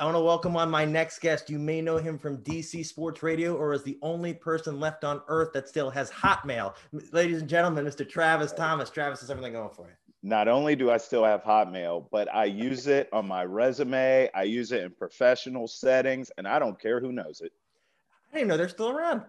I want to welcome on my next guest. You may know him from DC Sports Radio or as the only person left on earth that still has Hotmail. Ladies and gentlemen, Mr. Travis Thomas. Travis, is everything going for you? Not only do I still have Hotmail, but I use it on my resume. I use it in professional settings, and I don't care who knows it. I didn't know they're still around.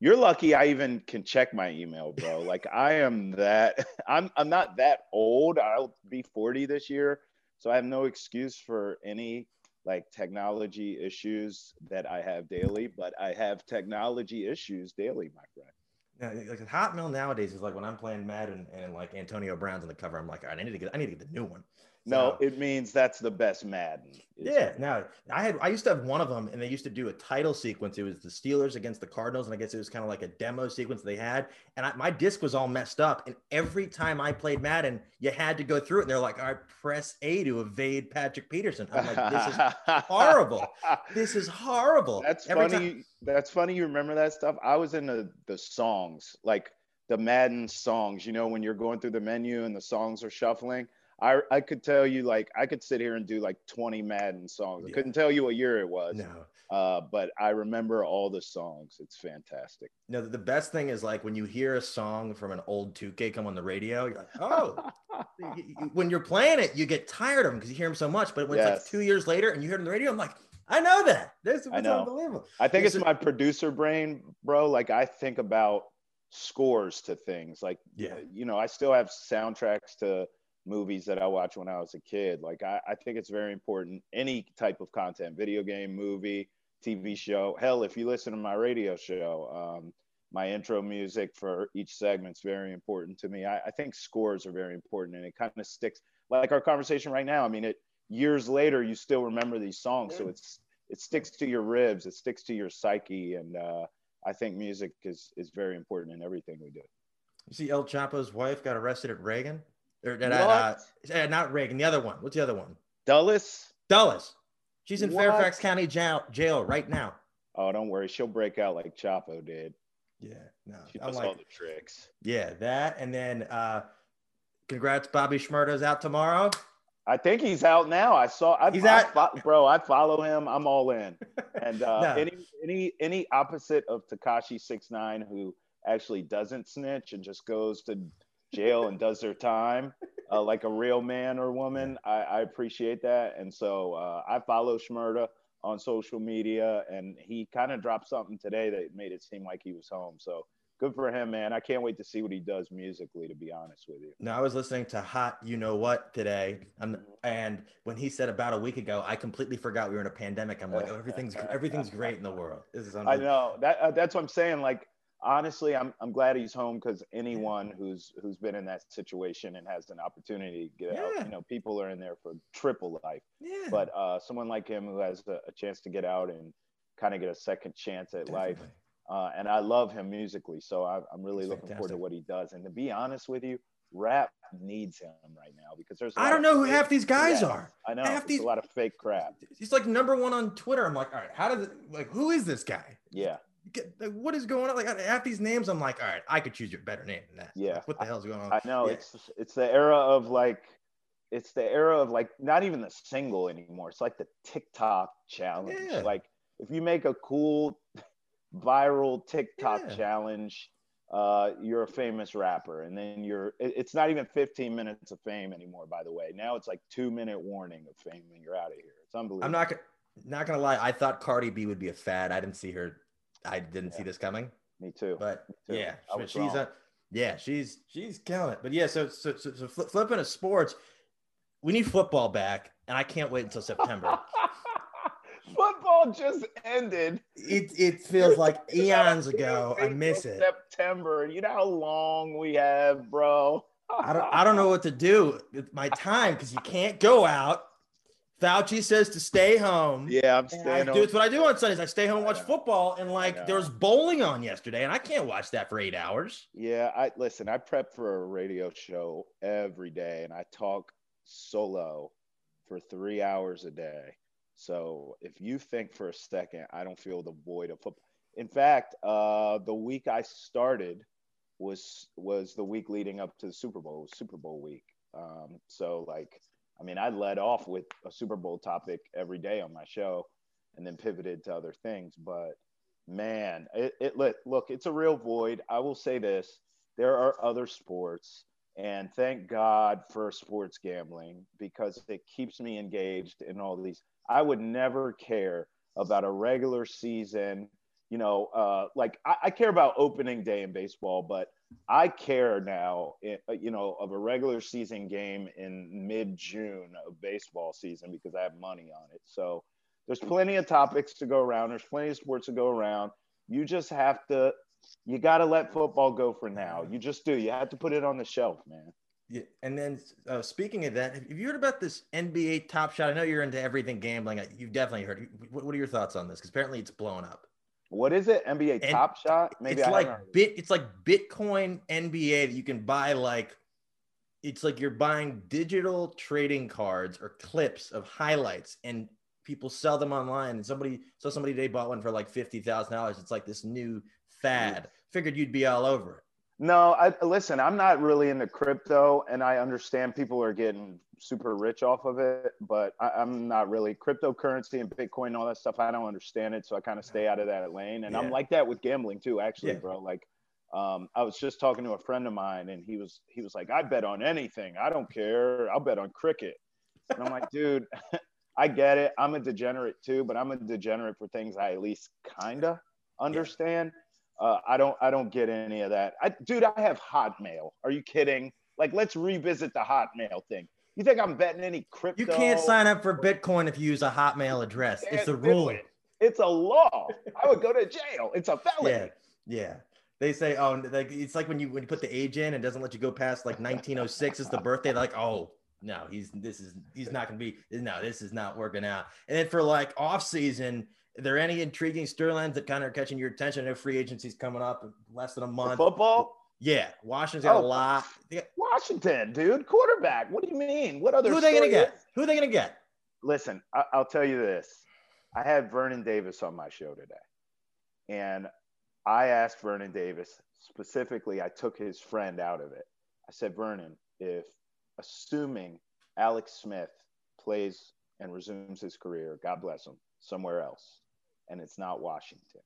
You're lucky I even can check my email, bro. like I am that I'm I'm not that old. I'll be 40 this year. So I have no excuse for any like technology issues that I have daily, but I have technology issues daily, my friend. Yeah, like Hotmail nowadays is like when I'm playing Madden and like Antonio Brown's on the cover, I'm like, all right, I need to get, I need to get the new one. No, it means that's the best Madden. Yeah. Now I had I used to have one of them, and they used to do a title sequence. It was the Steelers against the Cardinals, and I guess it was kind of like a demo sequence they had. And I, my disc was all messed up, and every time I played Madden, you had to go through it. And they're like, "All right, press A to evade Patrick Peterson." I'm like, "This is horrible. this is horrible." That's every funny. Time- that's funny. You remember that stuff? I was in the the songs, like the Madden songs. You know, when you're going through the menu and the songs are shuffling I I could tell you like I could sit here and do like 20 Madden songs. I couldn't tell you what year it was. No. Uh, but I remember all the songs. It's fantastic. No, the best thing is like when you hear a song from an old 2K come on the radio, you're like, oh, when you're playing it, you get tired of them because you hear them so much. But when yes. it's like two years later and you hear it on the radio, I'm like, I know that. This is unbelievable. I think it's my producer brain, bro. Like I think about scores to things. Like, yeah, you know, I still have soundtracks to movies that I watched when I was a kid. Like I, I think it's very important. Any type of content, video game, movie, TV show. Hell, if you listen to my radio show, um, my intro music for each segment's very important to me. I, I think scores are very important, and it kind of sticks. Like our conversation right now. I mean, it years later, you still remember these songs, so it's it sticks to your ribs, it sticks to your psyche, and uh, I think music is is very important in everything we do. You see, El Chapo's wife got arrested at Reagan. Or, uh, uh, not Reagan. The other one. What's the other one? Dulles. Dulles. She's in what? Fairfax County jail, jail right now. Oh, don't worry. She'll break out like Chapo did. Yeah. No. She does like, all the tricks. Yeah, that and then uh congrats, Bobby Shmurda's out tomorrow. I think he's out now. I saw. I, he's I, out, bro. I follow him. I'm all in. And uh, no. any any any opposite of Tekashi Six Nine, who actually doesn't snitch and just goes to jail and does their time uh, like a real man or woman. I, I appreciate that. And so uh, I follow Shmurda on social media, and he kind of dropped something today that made it seem like he was home. So good for him, man. I can't wait to see what he does musically, to be honest with you. No, I was listening to Hot You Know What today, and, and when he said about a week ago, I completely forgot we were in a pandemic. I'm like, oh, everything's everything's great in the world. This is I know that uh, that's what I'm saying. Like honestly, I'm I'm glad he's home because anyone who's who's been in that situation and has an opportunity to get yeah. out, you know, people are in there for triple life. Yeah. But uh, someone like him who has a, a chance to get out and kind of get a second chance at Definitely. life. Uh, and I love him musically, so I, am really looking fantastic. forward to what he does. And to be honest with you, rap needs him right now because there's. I don't know who half these guys are. I know half these, a lot of fake crap. He's like number one on Twitter. I'm like, all right, how does like? Who is this guy? Yeah, get, what is going on? Like half these names, I'm like, all right, I could choose your better name than that. Yeah. Like, what the hell's going on? I know yeah. it's it's the era of like it's the era of like not even the single anymore. It's like the TikTok challenge. Yeah. Like if you make a cool viral TikTok yeah. challenge, uh, you're a famous rapper, and then you're. It's not even 15 minutes of fame anymore. By the way, now it's like two minute warning of fame, and you're out of here. It's unbelievable. I'm not not gonna lie. I thought Cardi B would be a fad. I didn't see her I didn't yeah. see this coming. Me too. But Me too. yeah, she's wrong. a yeah, she's she's killing it. But yeah, so so so, so flipping to sports, we need football back, and I can't wait until September. football just ended. It it feels like eons ago. I miss it. September. You know how long we have, bro. I don't I don't know what to do with my time because you can't go out. Fauci says to stay home. Yeah, I'm staying home. It's what I do on Sundays. I stay home and watch football. And like there was bowling on yesterday, and I can't watch that for eight hours. Yeah, I listen, I prep for a radio show every day and I talk solo for three hours a day. So if you think for a second I don't feel the void of football. In fact, uh, the week I started was was the week leading up to the Super Bowl, Super Bowl week. Um, so like I mean, I led off with a Super Bowl topic every day on my show and then pivoted to other things. But man, it, it look, it's a real void. I will say this there are other sports, and thank God for sports gambling because it keeps me engaged in all these. I would never care about a regular season. You know, uh, like I, I care about opening day in baseball, but I care now, eh, uh, you know, of a regular season game in mid June of baseball season because I have money on it. So there's plenty of topics to go around. There's plenty of sports to go around. You just have to, you got to let football go for now. You just do. You have to put it on the shelf, man. Yeah, and then uh, speaking of that, have you heard about this NBA Top Shot? I know you're into everything gambling. You've definitely heard. What, what are your thoughts on this? Because apparently it's blown up. What is it? NBA and Top Shot? Maybe it's I like bit. It's like Bitcoin NBA that you can buy. Like it's like you're buying digital trading cards or clips of highlights, and people sell them online. And somebody so somebody they bought one for like fifty thousand dollars. It's like this new fad. Figured you'd be all over it. No, I listen. I'm not really into crypto, and I understand people are getting super rich off of it, but I, am not really cryptocurrency and Bitcoin and all that stuff. I don't understand it, so I kind of stay out of that lane. And yeah. I'm like that with gambling too, actually, yeah. bro. Like, um, I was just talking to a friend of mine, and he was he was like, "I bet on anything. I don't care. I'll bet on cricket." And I'm like, dude, I get it. I'm a degenerate too, but I'm a degenerate for things I at least kinda understand. Yeah uh, I don't I don't get any of that. I, dude, I have Hotmail. Are you kidding? Like, let's revisit the Hotmail thing. You think I'm betting any crypto? You can't sign up for Bitcoin if you use a Hotmail address. It's a rule. It. It's a law. I would go to jail. It's a felony. Yeah, yeah. They say, oh, like it's like when you when you put the age in and doesn't let you go past like 1906 is the birthday. They're like, oh no, he's this is he's not gonna be no, this is not working out. And then for like off season, are there any intriguing storylines that kind of are catching your attention? I know free agency's coming up in less than a month. For football? Yeah, Washington's got oh, a lot. Got... Washington, dude, quarterback. What do you mean? What other? Who are they gonna get? Who are they gonna get? Listen, I- I'll tell you this. I had Vernon Davis on my show today, and I asked Vernon Davis specifically. I took his friend out of it. I said, Vernon, if assuming Alex Smith plays and resumes his career, God bless him, somewhere else, and it's not Washington.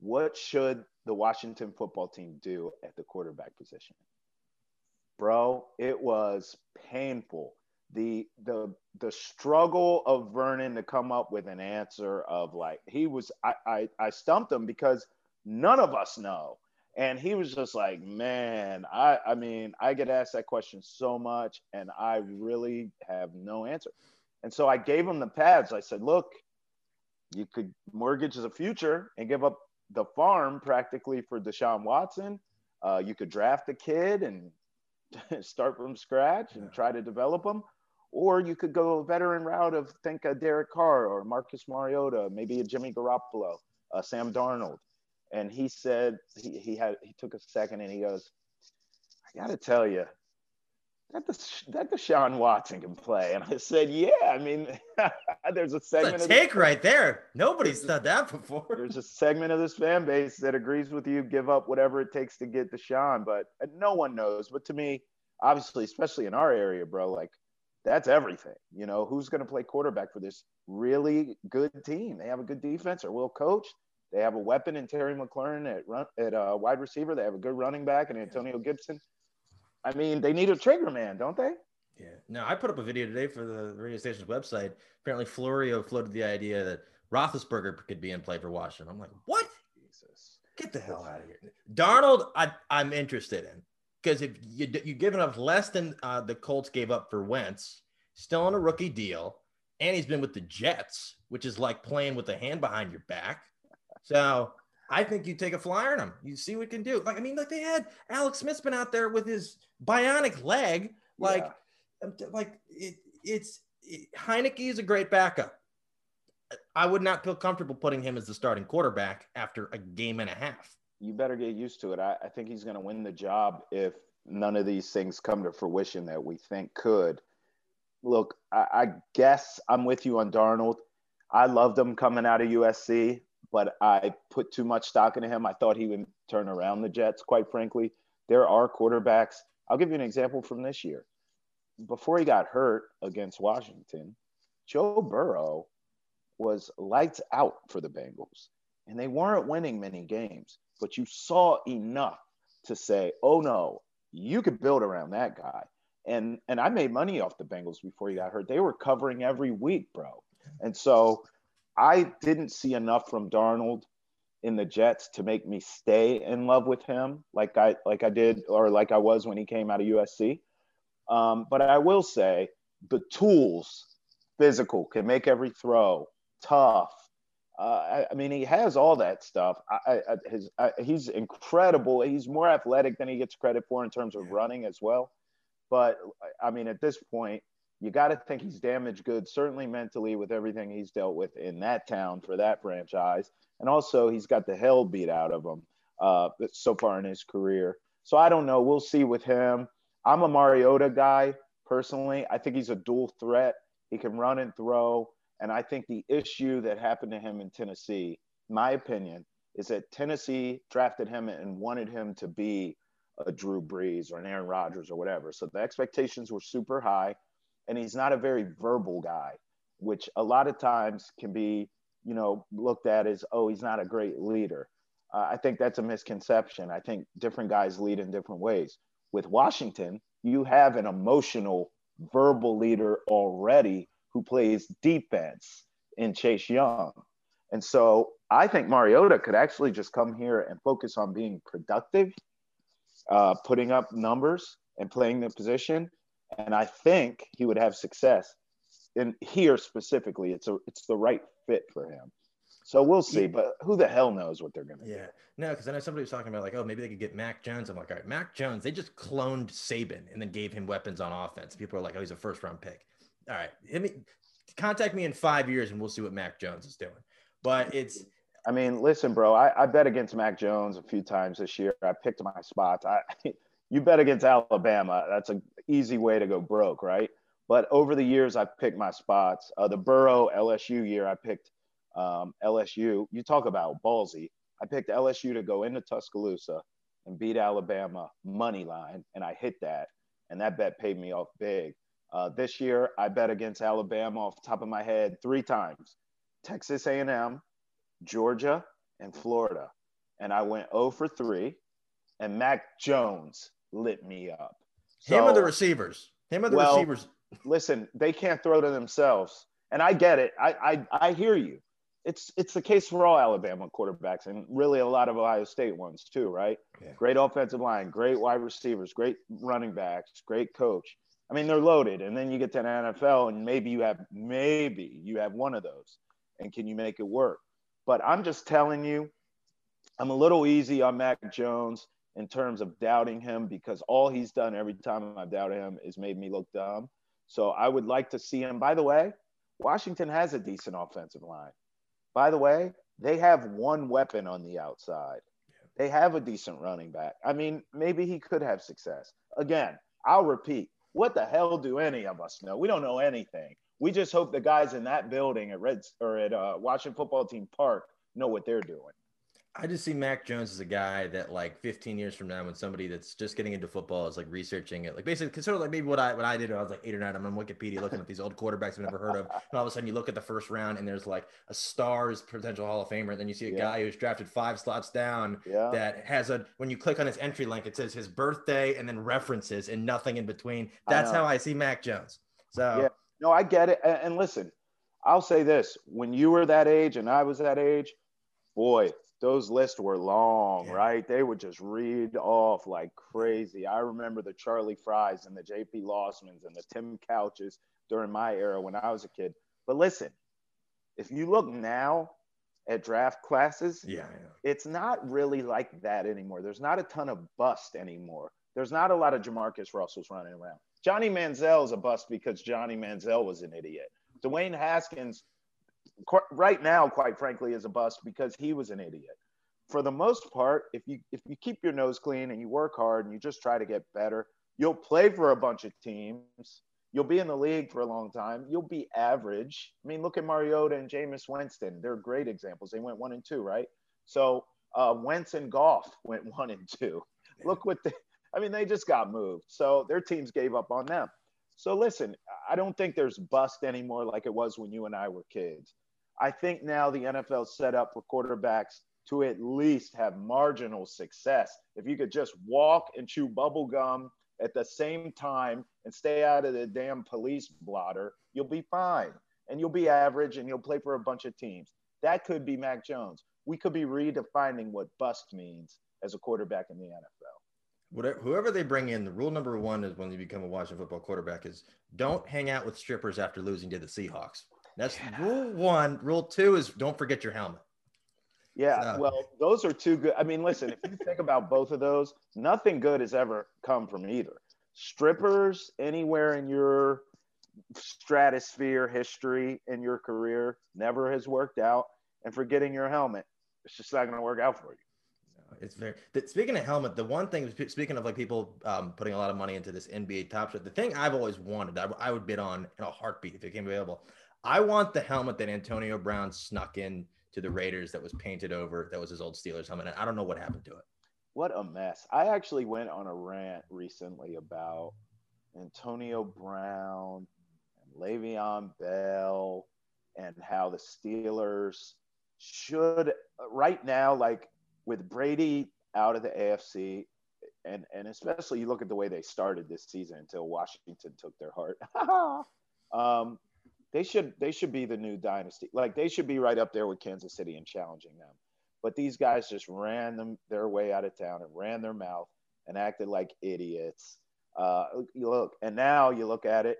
What should the Washington football team do at the quarterback position? Bro, it was painful. The the the struggle of Vernon to come up with an answer of like he was I, I, I stumped him because none of us know. And he was just like, man, I I mean, I get asked that question so much and I really have no answer. And so I gave him the pads. I said, look, you could mortgage the future and give up the farm practically for Deshaun Watson. Uh, you could draft a kid and start from scratch and try to develop them. Or you could go a veteran route of think a Derek Carr or Marcus Mariota, maybe a Jimmy Garoppolo, uh, Sam Darnold. And he said he, he had he took a second and he goes, I got to tell you, that the that Deshaun Watson can play. And I said, yeah. I mean, there's a segment. a take right there. Nobody's done that before. There's a segment of this fan base that agrees with you. Give up whatever it takes to get Deshaun, but no one knows. But to me, obviously, especially in our area, bro, like that's everything. You know, who's going to play quarterback for this really good team? They have a good defense, or well coached. They have a weapon in Terry McLaurin at run at uh, wide receiver. They have a good running back and Antonio Gibson I mean, they need a trigger man, don't they? Yeah. No, I put up a video today for the radio station's website. Apparently, Florio floated the idea that Roethlisberger could be in play for Washington. I'm like, what? Jesus, get the hell out of here. Darnold, I, I'm interested in because if you you giving up less than uh, the Colts gave up for Wentz, still on a rookie deal, and he's been with the Jets, which is like playing with a hand behind your back. So I think you take a flyer on him. You see what can do. Like, I mean, like they had Alex Smith's been out there with his bionic leg. Like, yeah. Like it, it's it, Heinicke is a great backup. I would not feel comfortable putting him as the starting quarterback after a game and a half. You better get used to it. I, I think he's going to win the job if none of these things come to fruition that we think could. Look, I, I guess I'm with you on Darnold. I loved him coming out of USC but I put too much stock into him. I thought he would turn around the Jets, quite frankly. There are quarterbacks. I'll give you an example from this year. before he got hurt against Washington, Joe Burrow was lights out for the Bengals. And they weren't winning many games, but you saw enough to say, oh no, you could build around that guy. And and I made money off the Bengals before he got hurt. They were covering every week, bro. And so I didn't see enough from Darnold in the Jets to make me stay in love with him like I like I did or like I was when he came out of USC. Um, but I will say the tools, physical, can make every throw, tough. Uh, I, I, mean, he has all that stuff. I, I, his, he's incredible. He's more athletic than he gets credit for in terms of running as well. But I mean, at this point, you got to think he's damaged goods, certainly mentally with everything he's dealt with in that town for that franchise. And also, he's got the hell beat out of him uh, so far in his career. So I don't know. We'll see with him. I'm a Mariota guy personally. I think he's a dual threat. He can run and throw. And I think the issue that happened to him in Tennessee, my opinion, is that Tennessee drafted him and wanted him to be a Drew Brees or an Aaron Rodgers or whatever. So the expectations were super high and he's not a very verbal guy, which a lot of times can be, you know, looked at as, oh, he's not a great leader. Uh, I think that's a misconception. I think different guys lead in different ways. With Washington, you have an emotional, verbal leader already who plays defense in Chase Young. And so I think Mariota could actually just come here and focus on being productive, uh, putting up numbers and playing the position and I think he would have success. In here specifically, it's a it's the right fit for him. So we'll see, but who the hell knows what they're gonna yeah. do? No, because I know somebody was talking about like, oh, maybe they could get Mac Jones. I'm like, all right, Mac Jones, they just cloned Saban and then gave him weapons on offense. People are like, oh, he's a first round pick. All right, hit me, contact me in five years and we'll see what Mac Jones is doing. But it's I mean, listen, bro, I, I bet against Mac Jones a few times this year. I picked my spots. I you bet against Alabama. That's an easy way to go broke, right? But over the years, I've picked my spots. Uh, the Burrow LSU year, I picked um, LSU. You talk about ballsy. I picked LSU to go into Tuscaloosa and beat Alabama money line, and I hit that, and that bet paid me off big. Uh, this year, I bet against Alabama off the top of my head three times: Texas A&M, Georgia, and Florida, and I went 0 for three. And Mac Jones lit me up. So, Him or the receivers? Him or the well, receivers? listen, they can't throw to themselves, and I get it. I, I I hear you. It's it's the case for all Alabama quarterbacks, and really a lot of Ohio State ones too, right? Yeah. Great offensive line, great wide receivers, great running backs, great coach. I mean, they're loaded, and then you get to an NFL, and maybe you have maybe you have one of those, and can you make it work? But I'm just telling you, I'm a little easy on Mac Jones in terms of doubting him because all he's done every time I've doubted him is made me look dumb. So I would like to see him. By the way, Washington has a decent offensive line. By the way, they have one weapon on the outside. They have a decent running back. I mean, maybe he could have success. Again, I'll repeat. What the hell do any of us know? We don't know anything. We just hope the guys in that building at Reds or at uh, Washington Football Team Park know what they're doing. I just see Mac Jones as a guy that like 15 years from now, when somebody that's just getting into football is like researching it, like basically sort of like maybe what I what I did when I was like eight or nine. I'm on Wikipedia looking at these old quarterbacks I've never heard of, and all of a sudden you look at the first round and there's like a stars potential Hall of Famer, and then you see a yeah. guy who's drafted five slots down yeah. that has a when you click on his entry link, it says his birthday and then references and nothing in between. That's I how I see Mac Jones. So yeah, no, I get it. And listen, I'll say this: when you were that age and I was that age, boy, those lists were long, yeah. right? They would just read off like crazy. I remember the Charlie Fryes and the JP Losmans and the Tim Couches during my era when I was a kid. But listen, if you look now at draft classes, yeah, it's not really like that anymore. There's not a ton of bust anymore. There's not a lot of Jamarcus Russells running around. Johnny Manziel is a bust because Johnny Manziel was an idiot. Dwayne Haskins right now, quite frankly, is a bust because he was an idiot. For the most part, if you if you keep your nose clean and you work hard and you just try to get better, you'll play for a bunch of teams. You'll be in the league for a long time. You'll be average. I mean, look at Mariota and Jameis Winston. They're great examples. They went one and two, right? So uh, Wentz and Goff went one and two. Look what they. I mean, they just got moved. So their teams gave up on them. So listen, I don't think there's bust anymore like it was when you and I were kids. I think now the NFL set up for quarterbacks to at least have marginal success. If you could just walk and chew bubble gum at the same time and stay out of the damn police blotter, you'll be fine. And you'll be average and you'll play for a bunch of teams. That could be Mac Jones. We could be redefining what bust means as a quarterback in the NFL. Whatever, whoever they bring in, the rule number one is when you become a Washington football quarterback is don't hang out with strippers after losing to the Seahawks. That's yeah. rule one. Rule two is don't forget your helmet. Yeah, so. well, those are two good. I mean, listen, if you think about both of those, nothing good has ever come from either. Strippers anywhere in your stratosphere history in your career never has worked out. And forgetting your helmet, it's just not going to work out for you it's very speaking of helmet the one thing speaking of like people um, putting a lot of money into this nba top shot the thing i've always wanted I, I, would bid on in a heartbeat if it came available i want the helmet that antonio brown snuck in to the raiders that was painted over that was his old steelers helmet and i don't know what happened to it. What a mess. I actually went on a rant recently about antonio brown and Le'Veon Bell and how the steelers should right now like with Brady out of the AFC, and and especially you look at the way they started this season until Washington took their heart. um, they should they should be the new dynasty. Like they should be right up there with Kansas City and challenging them. But these guys just ran them their way out of town and ran their mouth and acted like idiots. Uh, you look, and now you look at it.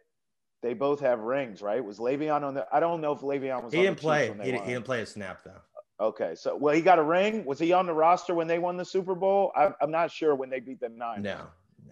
They both have rings, right? Was Le'Veon on the? I don't know if Le'Veon was. He didn't play. He, he didn't play a snap though. Okay, so well, he got a ring. Was he on the roster when they won the Super Bowl? I, am not sure when they beat the Niners. No.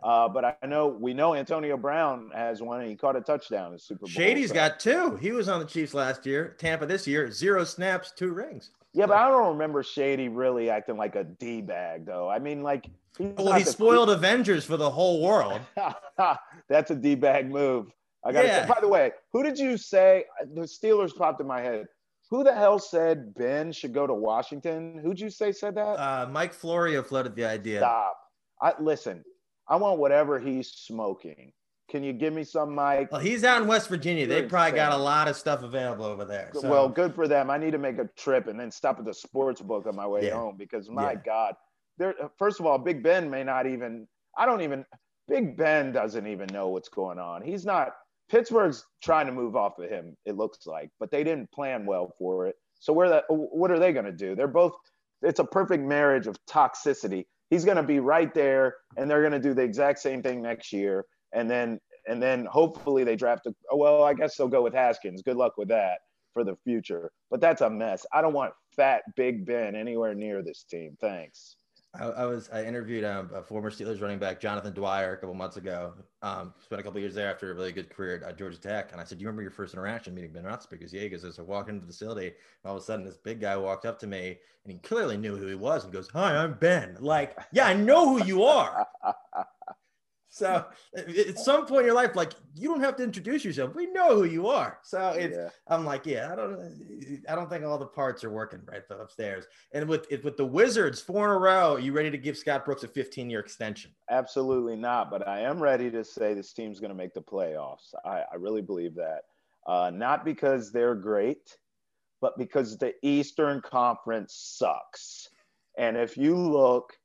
Uh, but I know we know Antonio Brown has one, and he caught a touchdown in Super Bowl. Shady's so. got two. He was on the Chiefs last year. Tampa this year, zero snaps, two rings. Yeah, but I don't remember Shady really acting like a d bag, though. I mean, like well, he spoiled cool- Avengers for the whole world. That's a d bag move. I got. Yeah. By the way, who did you say the Steelers popped in my head? Who the hell said Ben should go to Washington? Who'd you say said that? Uh, Mike Florio floated the idea. Stop. I listen. I want whatever he's smoking. Can you give me some, Mike? Well, he's out in West Virginia. They probably got a lot of stuff available over there. So. Well, good for them. I need to make a trip and then stop at the sports book on my way yeah. home because my yeah. God, there. First of all, Big Ben may not even. I don't even. Big Ben doesn't even know what's going on. He's not. Pittsburgh's trying to move off of him, it looks like, but they didn't plan well for it. So where that what are they going to do? They're both it's a perfect marriage of toxicity. He's going to be right there and they're going to do the exact same thing next year and then and then hopefully they draft a oh, well, I guess they'll go with Haskins. Good luck with that for the future. But that's a mess. I don't want fat Big Ben anywhere near this team. Thanks. I, I, was I interviewed um, a former Steelers running back Jonathan Dwyer a couple months ago. Um, spent a couple years there after a really good career at Georgia Tech, and I said, "Do you remember your first interaction meeting Ben Roethlisberger?" As I walked into the facility, all of a sudden this big guy walked up to me, and he clearly knew who he was, and goes, "Hi, I'm Ben." Like, yeah, I know who you are. So at some point in your life, like you don't have to introduce yourself. We know who you are. So it's yeah. I'm like, yeah, I don't I don't think all the parts are working right upstairs. And with with the Wizards, four in a row, are you ready to give Scott Brooks a 15 year extension? Absolutely not. But I am ready to say this team's going to make the playoffs. I, I really believe that. Uh, not because they're great, but because the Eastern Conference sucks. And if you look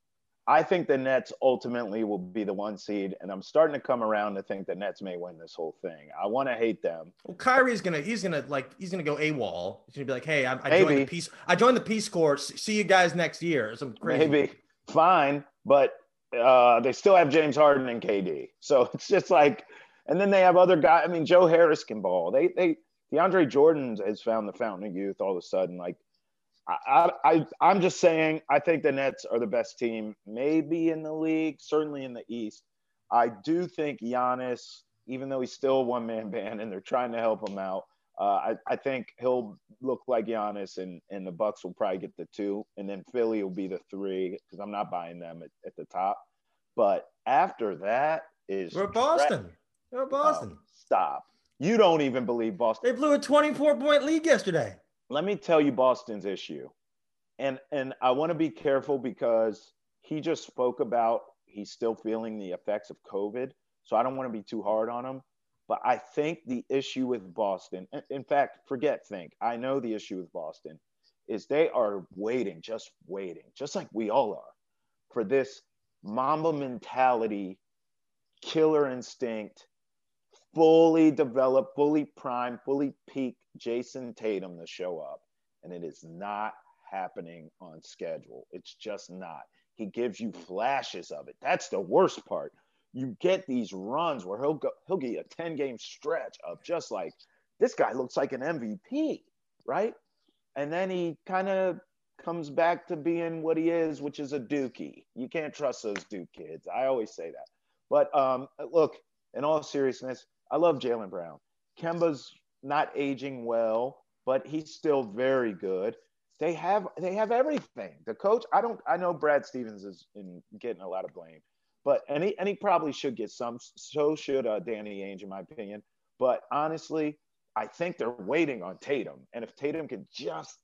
I think the Nets ultimately will be the one seed, and I'm starting to come around to think the Nets may win this whole thing. I want to hate them. Well, Kyrie's gonna he's gonna like he's gonna go AWOL. He's gonna be like, hey, I, I joined the peace. I joined the Peace Corps. See you guys next year. Some crazy. Maybe fine, but uh, they still have James Harden and KD, so it's just like, and then they have other guys. I mean, Joe Harris can ball. They they DeAndre Jordan has found the fountain of youth all of a sudden. Like I, I, I'm just saying, I think the Nets are the best team, maybe in the league, certainly in the East. I do think Giannis, even though he's still a one man band and they're trying to help him out, uh, I, I think he'll look like Giannis, and, and the Bucks will probably get the two, and then Philly will be the three because I'm not buying them at, at the top. But after that is we're Boston. We're Boston. Oh, stop. You don't even believe Boston. They blew a 24 point lead yesterday let me tell you Boston's issue. And and I want to be careful because he just spoke about he's still feeling the effects of COVID. So I don't want to be too hard on him. But I think the issue with Boston, in fact, forget think. I know the issue with Boston is they are waiting, just waiting, just like we all are, for this Mamba mentality, killer instinct, fully developed, fully primed, fully peak Jayson Tatum to show up. And it is not happening on schedule. It's just not. He gives you flashes of it. That's the worst part you get these runs where he'll go he'll get a 10 game stretch of just like this guy looks like an MVP, right? And then he kind of comes back to being what he is, which is a dookie. You can't trust those Duke kids. I always say that. But um, look, in all seriousness, I love Jaylen Brown. Kemba's not aging well, but he's still very good. They have they have everything. The coach, I don't I know Brad Stevens is in getting a lot of blame but and he and he probably should get some. So should uh, Danny Ainge, in my opinion. But honestly, I think they're waiting on Tatum, and if Tatum can just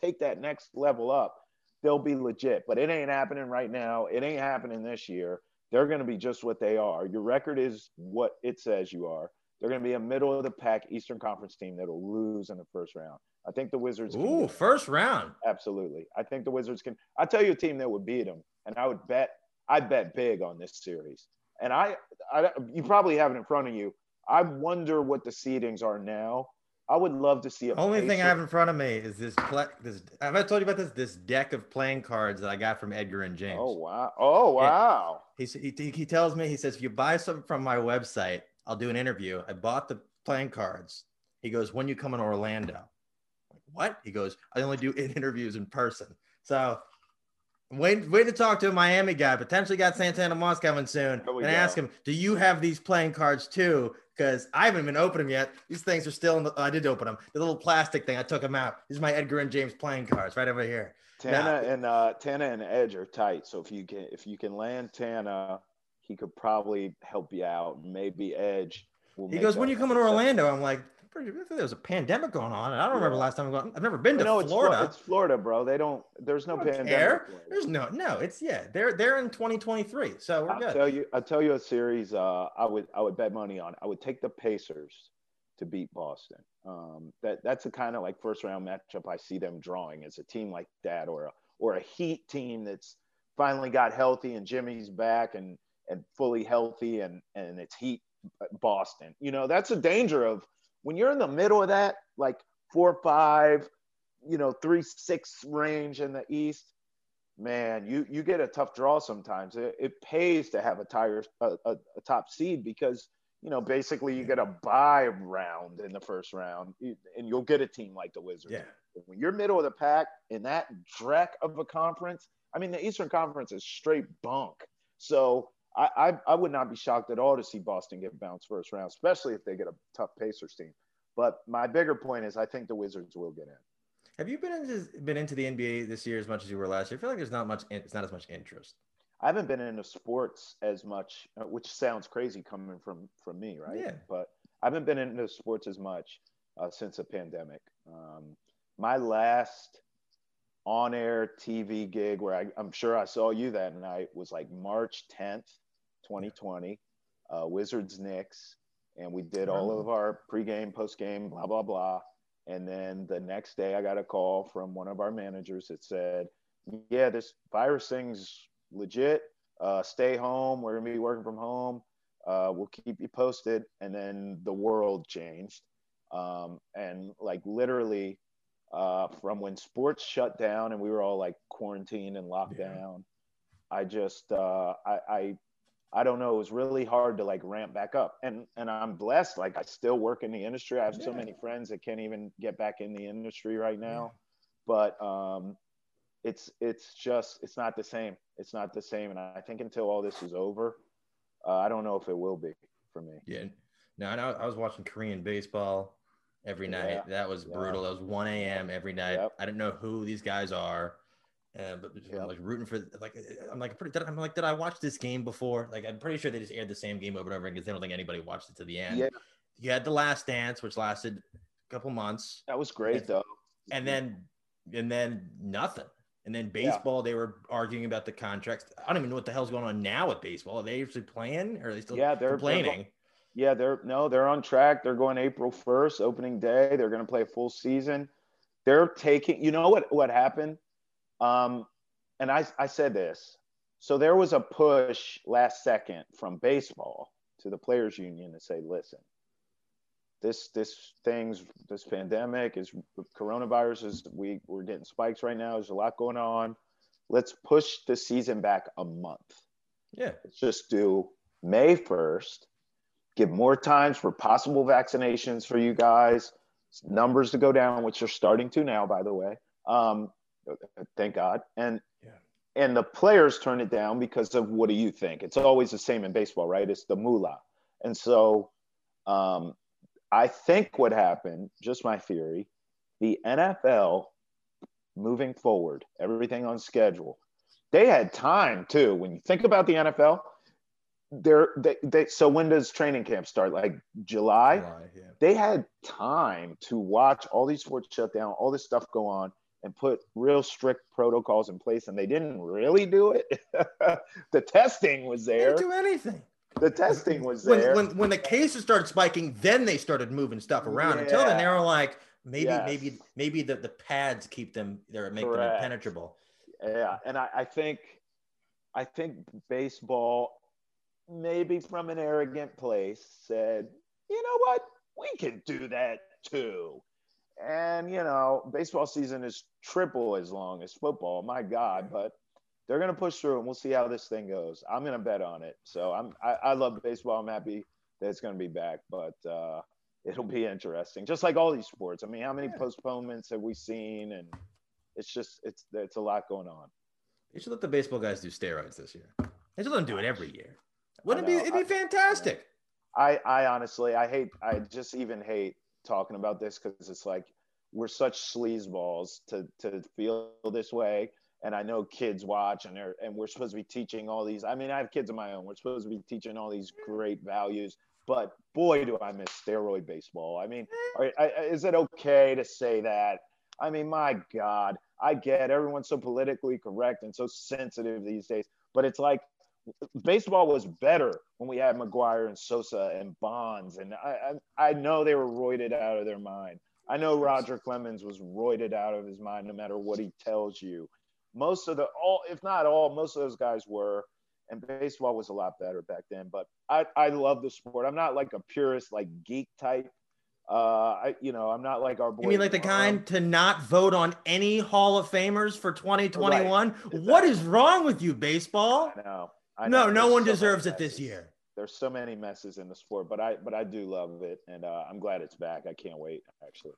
take that next level up, they'll be legit. But it ain't happening right now. It ain't happening this year. They're going to be just what they are. Your record is what it says you are. They're going to be a middle of the pack Eastern Conference team that'll lose in the first round. I think the Wizards. Ooh, first round. Absolutely. I think the Wizards can. I'll tell you a team that would beat them, and I would bet I bet big on this series. And I, I, you probably have it in front of you. I wonder what the seedings are now. I would love to see a. Only thing I have in front of me is this. This have I told you about this? This deck of playing cards that I got from Edgerrin James. Oh wow! Oh wow! He he, he tells me he says if you buy something from my website, I'll do an interview. I bought the playing cards. He goes when you come in Orlando. Like, what? He goes I only do interviews in person. So Wait, wait to talk to a Miami guy. Potentially got Santana Moss coming soon, and ask him, "Do you have these playing cards too?" Because I haven't even opened them yet. These things are still in the. Oh, I did open them. The little plastic thing. I took them out. These are my Edgerrin James playing cards right over here. Tana now, and uh, Tana and Edge are tight. So if you can if you can land Tana, he could probably help you out. Maybe Edge. he goes, "When you come to Orlando?" I'm like, pretty. there was a pandemic going on, and I don't remember last time I I've never been to no, Florida. It's, it's Florida, bro. They don't. There's no pandemic. Care. There's no. No, it's yeah. They're they're in 2023, so we're I'll good. Tell you, I'll tell you a series. Uh, I would I would bet money on. I would take the Pacers to beat Boston. Um, that that's the kind of like first round matchup I see them drawing as a team like that, or a or a Heat team that's finally got healthy and Jimmy's back and and fully healthy and and it's Heat Boston. You know, that's a danger of when you're in the middle of that, like four, five, you know, three, six range in the East, man, you you get a tough draw sometimes. It, it pays to have a tire a, a, a, top seed because you know basically you get a buy round in the first round, and you'll get a team like the Wizards. Yeah. When you're middle of the pack in that dreck of a conference, I mean the Eastern Conference is straight bunk. So I, I, I would not be shocked at all to see Boston get bounced first round, especially if they get a tough Pacers team. But my bigger point is, I think the Wizards will get in. Have you been into been into the NBA this year as much as you were last year? I feel like there's not much. It's not as much interest. I haven't been into sports as much, uh, which sounds crazy coming from from me, right? Yeah. But I haven't been into sports as much uh, since the pandemic. Um, my last on-air TV gig where I, am sure I saw you that night was like March 10th, 2020, uh, Wizards Knicks, and we did all of our pregame, postgame, blah blah blah. And then the next day, I got a call from one of our managers that said, "Yeah, this virus thing's legit. Uh, stay home. We're gonna be working from home. Uh, we'll keep you posted." And then the world changed, um, and like literally uh, from when sports shut down and we were all like quarantined and locked yeah. down. I just uh, I, I I don't know. It was really hard to like ramp back up, and and I'm blessed. Like I still work in the industry. I have yeah. so many friends that can't even get back in the industry right now, yeah. but um, it's it's just it's not the same. It's not the same, and I think until all this is over, uh, I don't know if it will be for me. Yeah. Now I I was watching Korean baseball every night. Yeah. That was brutal. That was 1 a.m. every night. Yep. I didn't know who these guys are. Uh, but yep. I'm like rooting for like I'm like pretty I'm like did I watch this game before? Like I'm pretty sure they just aired the same game over and over again because they don't think anybody watched it to the end. Yeah. You had the Last Dance, which lasted a couple months. That was great and, though. And then and then nothing. And then baseball, yeah. they were arguing about the contracts. I don't even know what the hell's going on now with baseball. Are they actually playing or are they still yeah, they're complaining? Yeah, they're no, they're on track. They're going April 1st, opening day. They're going to play a full season. They're taking, you know what what happened? Um, and I I said this. So there was a push last second from baseball to the players union to say, listen, this this things this pandemic is coronavirus is we we're getting spikes right now. There's a lot going on. Let's push the season back a month. Yeah. Let's just do May 1st. Give more times for possible vaccinations for you guys. Numbers to go down, which are starting to now, by the way. Um, thank God. And yeah. and the players turn it down because of what do you think? It's always the same in baseball, right? It's the moolah. And so um, I think what happened, just my theory, the NFL moving forward, everything on schedule, they had time too. When you think about the NFL, they're they, they so when does training camp start? Like July? July yeah. They had time to watch all these sports shut down, all this stuff go on, and put real strict protocols in place, and they didn't really do it. the testing was there. They didn't do anything the testing was there. When, when, when the cases started spiking, then they started moving stuff around. Yeah. Until then, they were like, maybe, yes. maybe, maybe the, the pads keep them, they're making them impenetrable. Yeah. And I, I think, I think baseball, maybe from an arrogant place, said, you know what? We can do that too. And, you know, baseball season is triple as long as football. My God. But they're going to push through and we'll see how this thing goes. I'm going to bet on it. So I'm, I, I love baseball. I'm happy that it's going to be back, but uh, it'll be interesting. Just like all these sports. I mean, how many yeah. postponements have we seen? And it's just, it's, it's a lot going on. They should let the baseball guys do steroids this year. They should let them do it every year. Wouldn't it be, it'd be fantastic. I, I honestly, I hate, I just even hate talking about this because it's like, we're such sleazeballs to, to feel this way and I know kids watch and they're and we're supposed to be teaching all these. I mean, I have kids of my own. We're supposed to be teaching all these great values, but boy, do I miss steroid baseball. I mean, eh. are, I, is it okay to say that? I mean, my God, I get everyone's so politically correct and so sensitive these days, but it's like baseball was better when we had McGwire and Sosa and Bonds, and I, I, I know they were roided out of their mind. I know Roger Clemens was roided out of his mind no matter what he tells you. Most of the all if not all most of those guys were and baseball was a lot better back then but i i love the sport. I'm not like a purist like geek type. Uh i you know i'm not like our boy you mean like the kind to not vote on any hall of famers for 2021 right. what is wrong with you baseball? I know, I know. no no one so deserves it this year. There's so many messes in the sport but i but i do love it and uh, i'm glad it's back. I can't wait actually.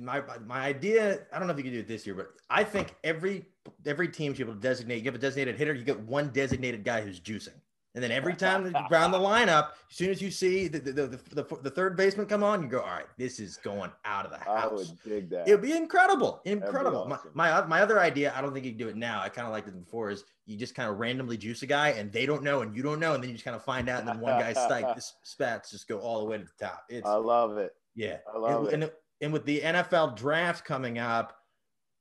My my idea i don't know if you can do it this year but i think every every team should be able to designate you have a designated hitter you get one designated guy who's juicing and then every time around the lineup as soon as you see the the, the, the, the third baseman come on you go all right this is going out of the house I would dig that. it would be incredible incredible awesome. my, my, my other idea i don't think you can do it now i kind of liked it before is you just kind of randomly juice a guy and they don't know and you don't know and then you just kind of find out and then one guy's like this spats just go all the way to the top it's i love it yeah i love it, it. And, and with the NFL draft coming up,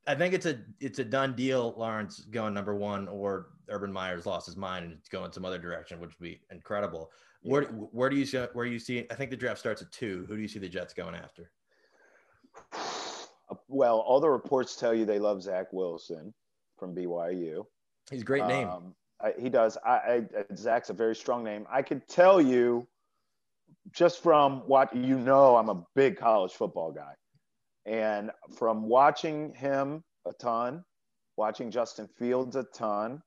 I think it's a it's a done deal. Lawrence going number one, or Urban Meyer's lost his mind and it's going some other direction, which would be incredible. Yeah. Where where do you see where do you see? I think the draft starts at two. Who do you see the Jets going after? Well, all the reports tell you they love Zach Wilson from BYU. He's a great name. Um, I, he does. I, I, Zach's a very strong name. I could tell you just from what you know, I'm a big college football guy. And from watching him a ton, watching Justin Fields a ton,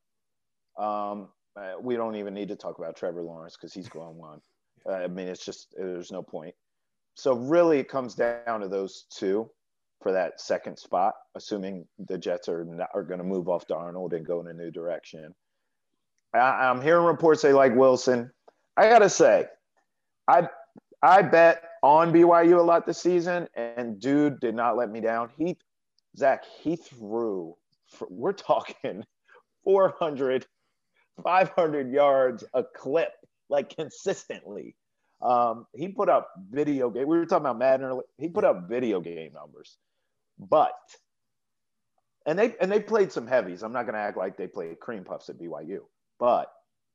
um, uh, we don't even need to talk about Trevor Lawrence because he's going one. Uh, I mean, it's just, there's no point. So, really, it comes down to those two for that second spot, assuming the Jets are, are going to move off Darnold and go in a new direction. I, I'm hearing reports they like Wilson. I got to say, I I bet on BYU a lot this season, and dude did not let me down. He, Zach, he threw. For, we're talking 400, 500 yards a clip, like consistently. Um, he put up video game. We were talking about Madden earlier. He put up video game numbers, but and they and they played some heavies. I'm not going to act like they played cream puffs at BYU, but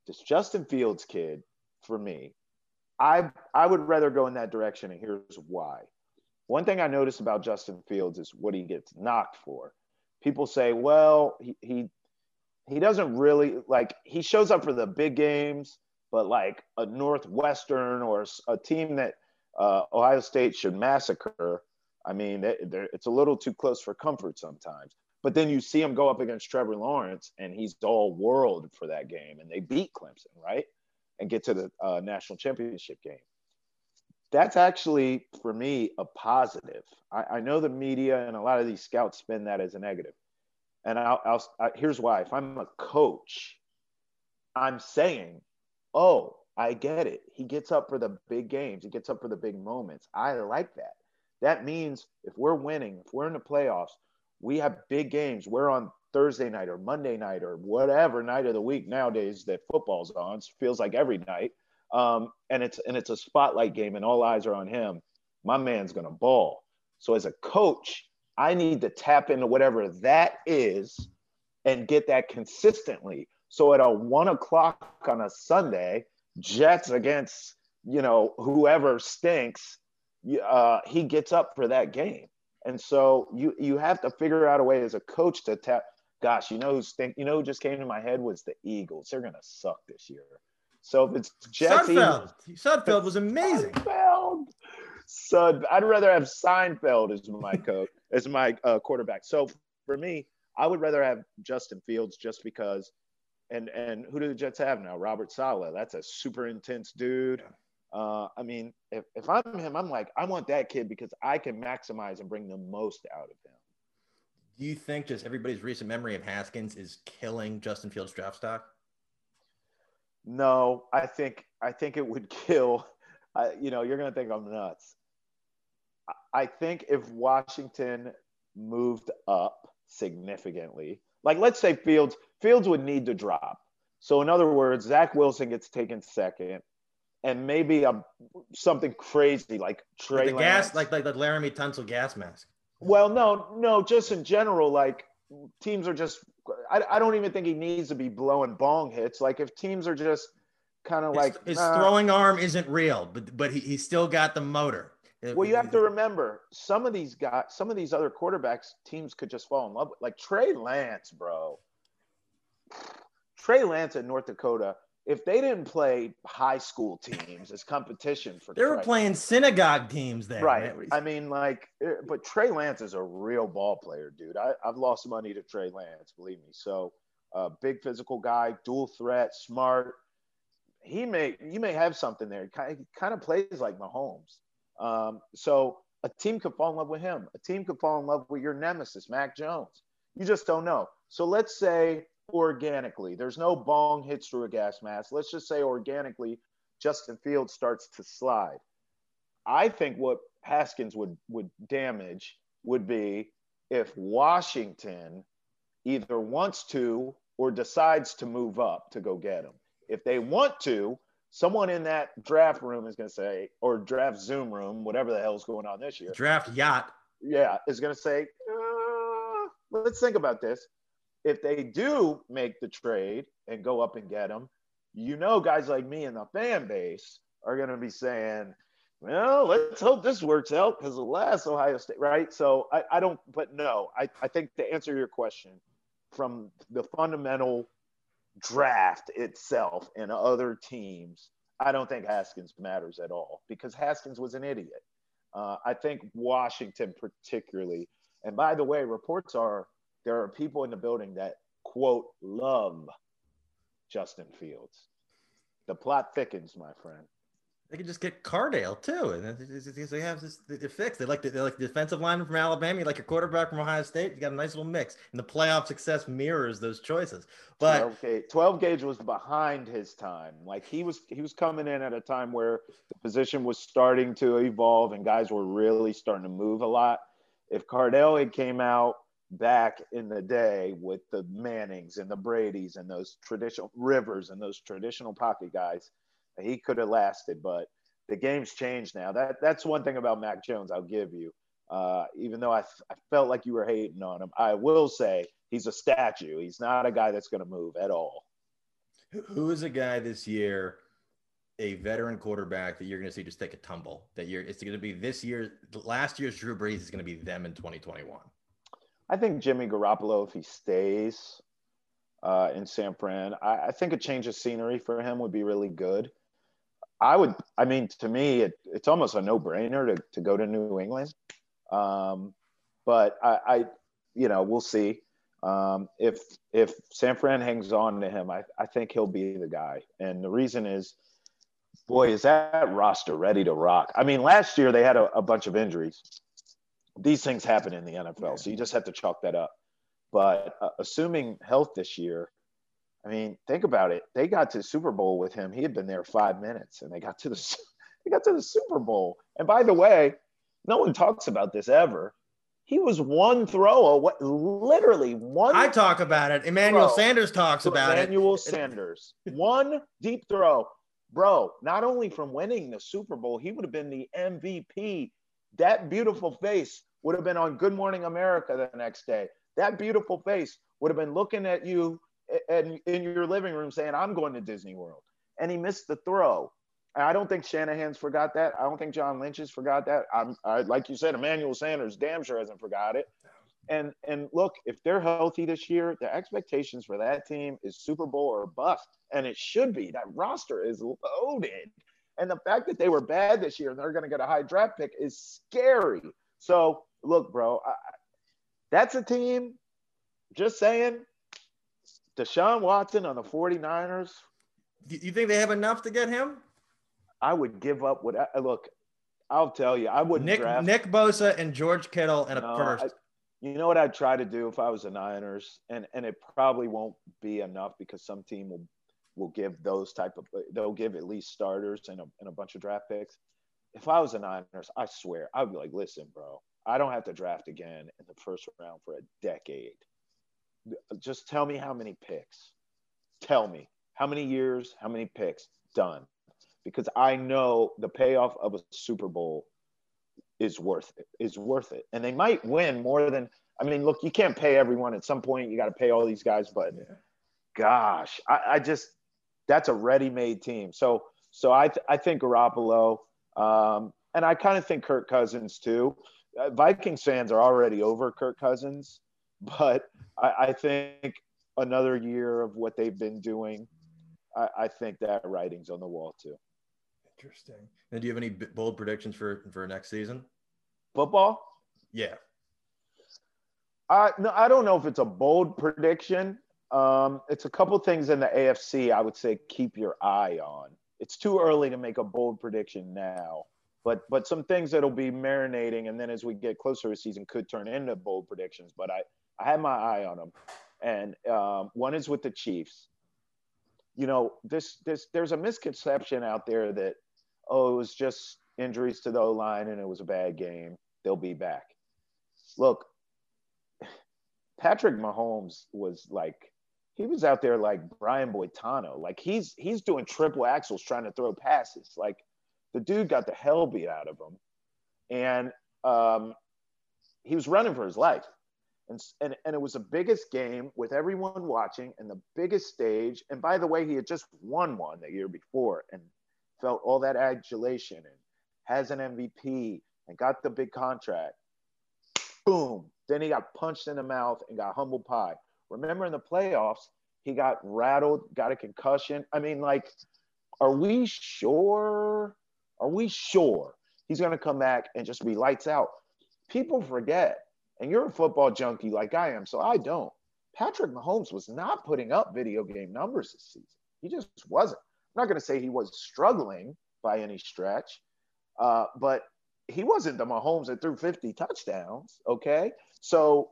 this Justin Fields kid for me I I would rather go in that direction, and here's why. One thing I notice about Justin Fields is what he gets knocked for. People say, well, he he, he doesn't really like he shows up for the big games, but like a Northwestern or a team that uh, Ohio State should massacre. I mean, it's a little too close for comfort sometimes. But then you see him go up against Trevor Lawrence, and he's all world for that game, and they beat Clemson, right? And get to the uh, national championship game. That's actually, for me, a positive. I, I, know the media and a lot of these scouts spin that as a negative. And I'll, I'll I, here's why. If I'm a coach, I'm saying, oh, I get it. He gets up for the big games. He gets up for the big moments. I like that. That means if we're winning, if we're in the playoffs, we have big games. We're on Thursday night or Monday night or whatever night of the week nowadays that football's on. It feels like every night. Um, and it's and it's a spotlight game, and all eyes are on him. My man's gonna ball. So as a coach, I need to tap into whatever that is and get that consistently. So at a one o'clock on a Sunday, Jets against you know whoever stinks, uh, he gets up for that game. And so you you have to figure out a way as a coach to tap. Gosh, you know who stink. You know who just came to my head was the Eagles. They're gonna suck this year. So if it's Jets, Sudfeld, Eagles, Sudfeld was amazing. Sudfeld. Sud, I'd rather have Seinfeld as my coach, as my uh, quarterback. So for me, I would rather have Justin Fields just because. And and who do the Jets have now? Robert Saleh. That's a super intense dude. Uh, I mean, if, if I'm him, I'm like, I want that kid because I can maximize and bring the most out of him. Do you think just everybody's recent memory of Haskins is killing Justin Fields' draft stock? No, I think I think it would kill. Uh, you know, you're gonna think I'm nuts. I think if Washington moved up significantly, like let's say Fields, Fields would need to drop. So in other words, Zach Wilson gets taken second and maybe a something crazy like Trey like the gas, like like the Laremy Tunsil gas mask. Well, no, no, just in general, like teams are just. I, I don't even think he needs to be blowing bong hits. Like if teams are just kind of like his nah. throwing arm isn't real, but but he, he still got the motor. Well, you have to remember some of these guys, some of these other quarterbacks, teams could just fall in love with. Like Trey Lance, bro. Trey Lance at North Dakota if they didn't play high school teams as competition for they were playing synagogue teams there right. man. i mean like eh, but trey lance is a real ball player dude. I, have lost money to trey lance believe me. So uh, big physical guy dual threat smart. He may you may have something there. He kind of, he kind of plays like mahomes um, so a team could fall in love with him a team could fall in love with your nemesis mac jones you just don't know so let's say organically. There's no bong hits through a gas mask. Let's just say organically, Justin Fields starts to slide. I think what Haskins would would damage would be if Washington either wants to or decides to move up to go get him. If they want to, someone in that draft room is going to say, or draft Zoom room, whatever the hell's going on this year. Draft yacht. Yeah, is going to say, uh, let's think about this if they do make the trade and go up and get him, you know, guys like me and the fan base are going to be saying, well, let's hope this works out because the last Ohio State, right? So I, I don't, but no, I, I think to answer your question from the fundamental draft itself and other teams, I don't think Haskins matters at all because Haskins was an idiot. Uh, I think Washington, particularly, and by the way, reports are there are people in the building that quote love Justin Fields. The plot thickens, my friend. They could just get Cardale too, and they have this they fixed. They like the, they like the defensive lineman from Alabama, you like your quarterback from Ohio State. You got a nice little mix, and the playoff success mirrors those choices. But 12 gauge, 12 gauge was behind his time. Like he was he was coming in at a time where the position was starting to evolve, and guys were really starting to move a lot. If Cardale had came out back in the day with the Mannings and the Brady's and those traditional Rivers and those traditional pocket guys, he could have lasted. But the game's changed now. That that's one thing about Mac Jones. I'll give you. Uh, even though I, I felt like you were hating on him, I will say he's a statue. He's not a guy that's going to move at all. Who is a guy this year a veteran quarterback that you're going to see just take a tumble. That you're it's going to be this year, last year's Drew Brees is going to be them in 2021. I think Jimmy Garoppolo, if he stays uh, in San Fran, I, I, think a change of scenery for him would be really good. I would, I mean, to me, it, it's almost a no brainer to, to go to New England. Um, but I, I, you know, we'll see. Um, if if San Fran hangs on to him, I, I think he'll be the guy. And the reason is, boy, is that roster ready to rock? I mean, last year they had a, a bunch of injuries. These things happen in the NFL, so you just have to chalk that up. But uh, assuming health this year, I mean, think about it. They got to the Super Bowl with him. He had been there five minutes, and they got to the they got to the Super Bowl. And by the way, no one talks about this ever. He was one throw what literally one. I talk about it. Emmanuel Sanders talks about Emmanuel it. Emmanuel Sanders, one deep throw, bro. Not only from winning the Super Bowl, he would have been the MVP. That beautiful face would have been on Good Morning America the next day. That beautiful face would have been looking at you and in your living room saying, "I'm going to Disney World," and he missed the throw. I don't think Shanahan's forgot that. I don't think John Lynch has forgot that. I'm I, like you said, Emmanuel Sanders damn sure hasn't forgot it. And and look, if they're healthy this year, the expectations for that team is Super Bowl or bust, and it should be. That roster is loaded, and the fact that they were bad this year and they're going to get a high draft pick is scary. So look, bro, I, that's a team. Just saying, Deshaun Watson on the 49ers. Do you think they have enough to get him? I would give up what I, uh, look. I'll tell you, I wouldn't Nick draft. Nick Bosa and George Kittle and a no, first. I, you know what I'd try to do if I was the Niners, and and it probably won't be enough because some team will will give those type of they'll give at least starters and a, and a bunch of draft picks. If I was the Niners, I swear I'd be like, listen, bro, I don't have to draft again in the first round for a decade. Just tell me how many picks. Tell me how many years, how many picks. Done because I know the payoff of a Super Bowl is worth it. Is worth it, and they might win more than. I mean, look, you can't pay everyone at some point. You got to pay all these guys, but yeah. gosh, I, I, just that's a ready-made team. So, so I th- I think Garoppolo, um, and I kind of think Kirk Cousins too. Uh, Vikings fans are already over Kirk Cousins, but I, I think another year of what they've been doing, I, I think that writing's on the wall too. Interesting. And do you have any bold predictions for for next season? Football? Yeah. I no, I don't know if it's a bold prediction. Um, it's a couple things in the AFC I would say keep your eye on. It's too early to make a bold prediction now, but but some things that'll be marinating, and then as we get closer to season, could turn into bold predictions. But I I have my eye on them, and um, one is with the Chiefs. You know, this this there's a misconception out there that oh, it was just injuries to the O line and it was a bad game. They'll be back. Look, Patrick Mahomes was like, he was out there like Brian Boitano. Like he's he's doing triple axels trying to throw passes. Like the dude got the hell beat out of him, and um, he was running for his life. And, and, and it was the biggest game with everyone watching and the biggest stage. And by the way, he had just won one the year before. And felt all that adulation and has an MVP and got the big contract. Boom. Then he got punched in the mouth and got humble pie. Remember in the playoffs, he got rattled, got a concussion. I mean, like, are we sure? Are we sure he's going to come back and just be lights out? People forget, and you're a football junkie like I am, so I don't. Patrick Mahomes was not putting up video game numbers this season. He just wasn't. I'm not going to say he was struggling by any stretch, uh, but he wasn't the Mahomes that threw 50 touchdowns. Okay. So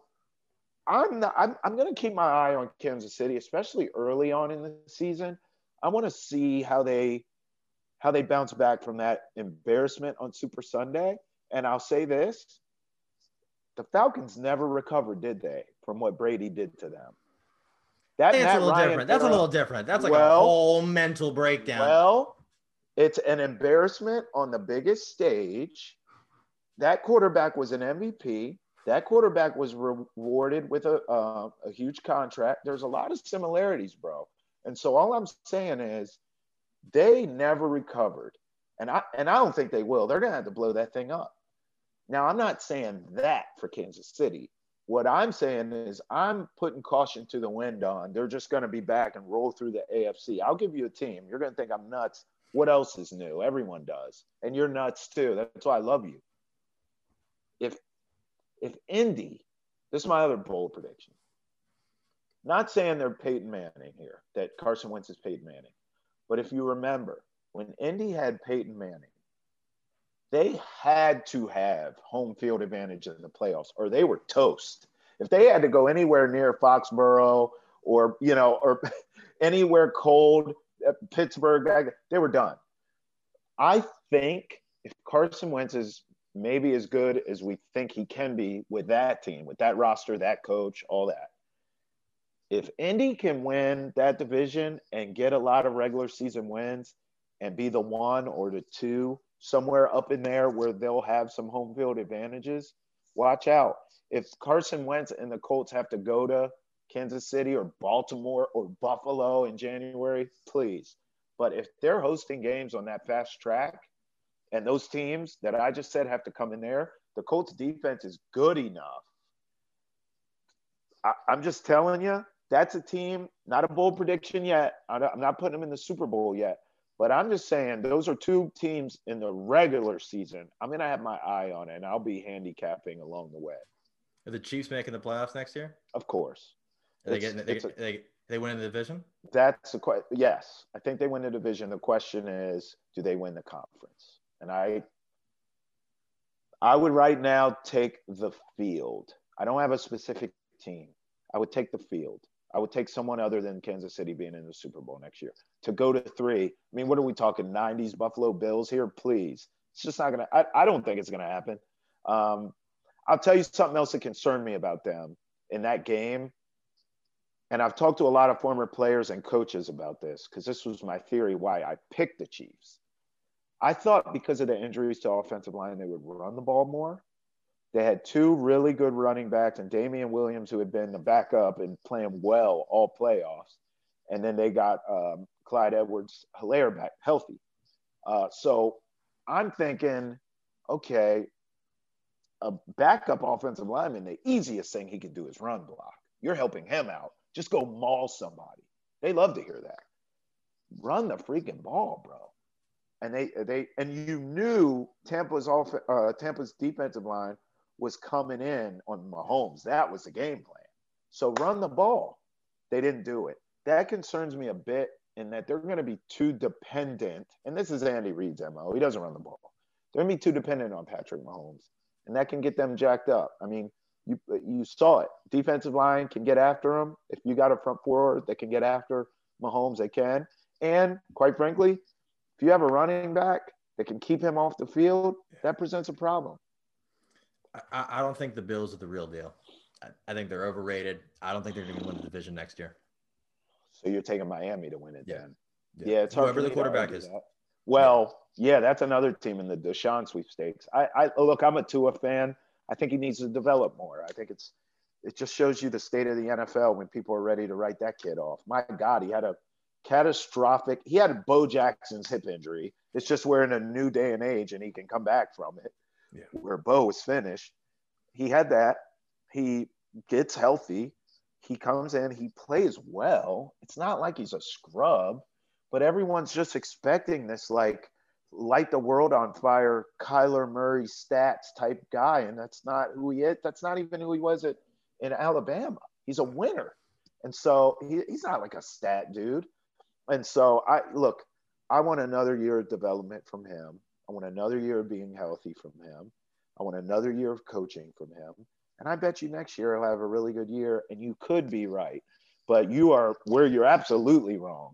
I'm not, I'm, I'm going to keep my eye on Kansas City, especially early on in the season. I want to see how they, how they bounce back from that embarrassment on Super Sunday. And I'll say this the Falcons never recovered, did they, from what Brady did to them? That That's a little Ryan different. That's a little different. That's like well, a whole mental breakdown. Well, it's an embarrassment on the biggest stage. That quarterback was an MVP. That quarterback was rewarded with a, uh, a huge contract. There's a lot of similarities, bro. And so all I'm saying is They never recovered. And I and I don't think they will. They're gonna have to blow that thing up. Now I'm not saying that for Kansas City. What I'm saying is I'm putting caution to the wind on. They're just gonna be back and roll through the AFC. I'll give you a team. You're gonna think I'm nuts. What else is new? Everyone does. And you're nuts too. That's why I love you. If if Indy, this is my other bold prediction. Not saying they're Peyton Manning here, that Carson Wentz is Peyton Manning. But if you remember, when Indy had Peyton Manning, they had to have home field advantage in the playoffs or they were toast. If they had to go anywhere near Foxborough or, you know, or anywhere cold, uh, Pittsburgh, they were done. I think if Carson Wentz is maybe as good as we think he can be with that team, with that roster, that coach, all that, if Indy can win that division and get a lot of regular season wins and be the one or the two somewhere up in there where they'll have some home field advantages, watch out. If Carson Wentz and the Colts have to go to Kansas City or Baltimore or Buffalo in January, please. But if they're hosting games on that fast track and those teams that I just said have to come in there, the Colts defense is good enough. I, am just telling you, that's a team, not a bold prediction yet. I'm not putting them in the Super Bowl yet, but I'm just saying those are two teams in the regular season. I'm going to have my eye on it, and I'll be handicapping along the way. Are the Chiefs making the playoffs next year? Of course. They getting they, a, they, they win the division? That's a question. Yes, I think they win the division. The question is, do they win the conference? And I, I would right now take the field. I don't have a specific team. I would take the field. I would take someone other than Kansas City being in the Super Bowl next year to go to three. I mean, what are we talking? 90s Buffalo Bills here, please. It's just not gonna. I, I don't think it's gonna happen. Um, I'll tell you something else that concerned me about them in that game. And I've talked to a lot of former players and coaches about this because this was my theory why I picked the Chiefs. I thought because of the injuries to offensive line, they would run the ball more. They had two really good running backs and Damien Williams, who had been the backup and playing well all playoffs. And then they got um, Clyde Edwards Helaire back healthy. Uh, so I'm thinking, okay, a backup offensive lineman, the easiest thing he could do is run block. You're helping him out. Just go maul somebody. They love to hear that. Run the freaking ball, bro. And they they and you knew Tampa's off uh, Tampa's defensive line was coming in on Mahomes. That was the game plan. So run the ball. They didn't do it. That concerns me a bit in that they're going to be too dependent. And this is Andy Reid's MO. He doesn't run the ball. They're going to be too dependent on Patrick Mahomes. And that can get them jacked up. I mean, you you saw it. Defensive line can get after him. If you got a front four that can get after Mahomes, they can. And quite frankly, if you have a running back that can keep him off the field, that presents a problem. I, I don't think the Bills are the real deal. I, I think they're overrated. I don't think they're going to win the division next year. So you're taking Miami to win it yeah. then? Yeah, yeah it's whoever the quarterback is. That. Well, yeah. yeah. that's another team in the Deshaun sweepstakes. I, I oh, look, I'm a Tua fan. I think he needs to develop more. I think it's it just shows you the state of the NFL when people are ready to write that kid off. My God, he had a catastrophic. He had Bo Jackson's hip injury. It's just we're in a new day and age, and he can come back from it yeah. where Bo was finished. He had that. He gets healthy. He comes in, he plays well. It's not like he's a scrub, but everyone's just expecting this like light the world on fire, Kyler Murray stats type guy. And that's not who he is. That's not even who he was at in Alabama. He's a winner. And so he, he's not like a stat dude. And so I look, I want another year of development from him. I want another year of being healthy from him. I want another year of coaching from him. And I bet you next year he'll have a really good year. And you could be right. But you are where you're absolutely wrong.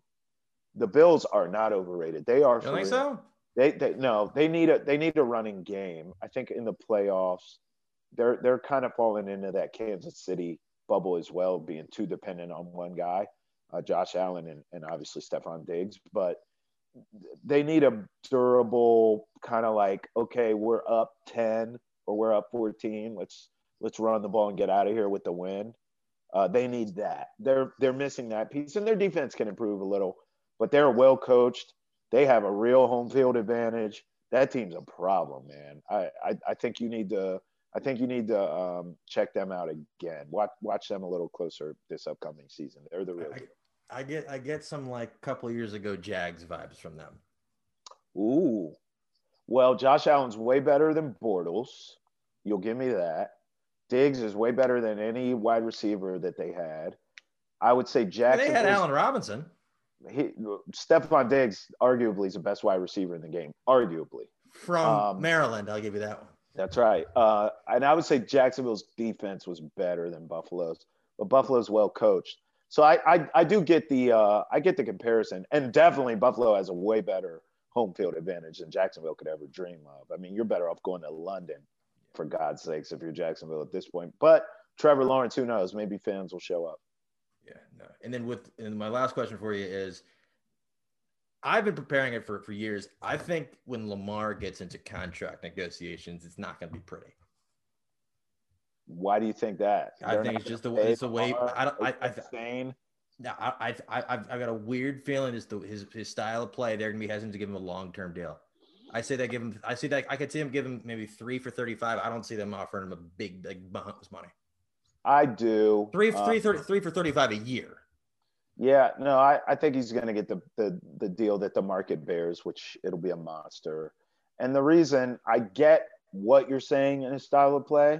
The Bills are not overrated. They are. You think so? They, they no, they need a they need a running game. I think in the playoffs, they're they're kind of falling into that Kansas City bubble as well, being too dependent on one guy, uh, Josh Allen and, and obviously Stefon Diggs. But they need a durable kind of like okay we're up 10 or we're up 14 let's let's run the ball and get out of here with the win uh, they need that they're they're missing that piece and their defense can improve a little but they're well coached They have a real home field advantage. That team's a problem, man. I, I, I think you need to I think you need to um, check them out again. Watch watch them a little closer this upcoming season. They're the real. I, I get I get some like couple years ago Jags vibes from them. Ooh, well, Josh Allen's way better than Bortles. You'll give me that. Diggs is way better than any wide receiver that they had. I would say Jackson. They had Allen Robinson. He, Stefon Diggs arguably is the best wide receiver in the game. Arguably from um, Maryland, I'll give you that one. That's right. Uh, and I would say Jacksonville's defense was better than Buffalo's, but Buffalo's well coached. So I, I, I do get the uh, I get the comparison, and definitely Buffalo has a way better home field advantage than Jacksonville could ever dream of. I mean, you're better off going to London, for God's sakes, if you're Jacksonville at this point. But Trevor Lawrence, who knows? Maybe fans will show up. Yeah, no. And then with and my last question for you is I've been preparing it for, for years. I think when Lamar gets into contract negotiations, it's not going to be pretty. Why do you think that? I think it's just the way it's the way. I don't. I, I, insane. No, I, I, I've, I've got a weird feeling as to his, his style of play. They're gonna be hesitant to give him a long term deal. I say they give him. I see that I could see him give him maybe three for thirty five. I don't see them offering him a big like Mahomes money. I do three uh, three thirty three for thirty five a year. Yeah, no, I, I think he's going to get the, the the deal that the market bears, which it'll be a monster. And the reason I get what you're saying in his style of play,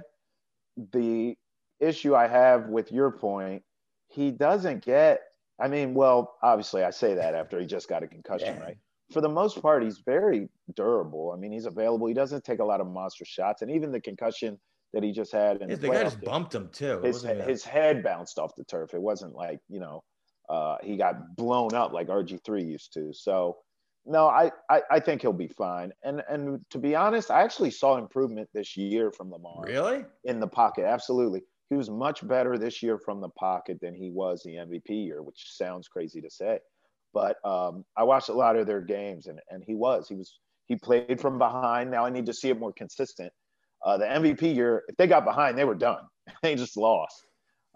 the issue I have with your point, he doesn't get. I mean, well, obviously, I say that after he just got a concussion, yeah. right? For the most part, he's very durable. I mean, he's available. He doesn't take a lot of monster shots, and even the concussion that he just had, and the, the guy just bumped him too. His, his head bounced off the turf. It wasn't like you know uh, he got blown up like RG3 used to. So no, I, I, I think he'll be fine. And and to be honest, I actually saw improvement this year from Lamar. Really? In the pocket, absolutely. He was much better this year from the pocket than he was the MVP year, which sounds crazy to say. But um, I watched a lot of their games, and and he was he was he played from behind. Now I need to see it more consistent. Uh, the MVP year, if they got behind, they were done. they just lost.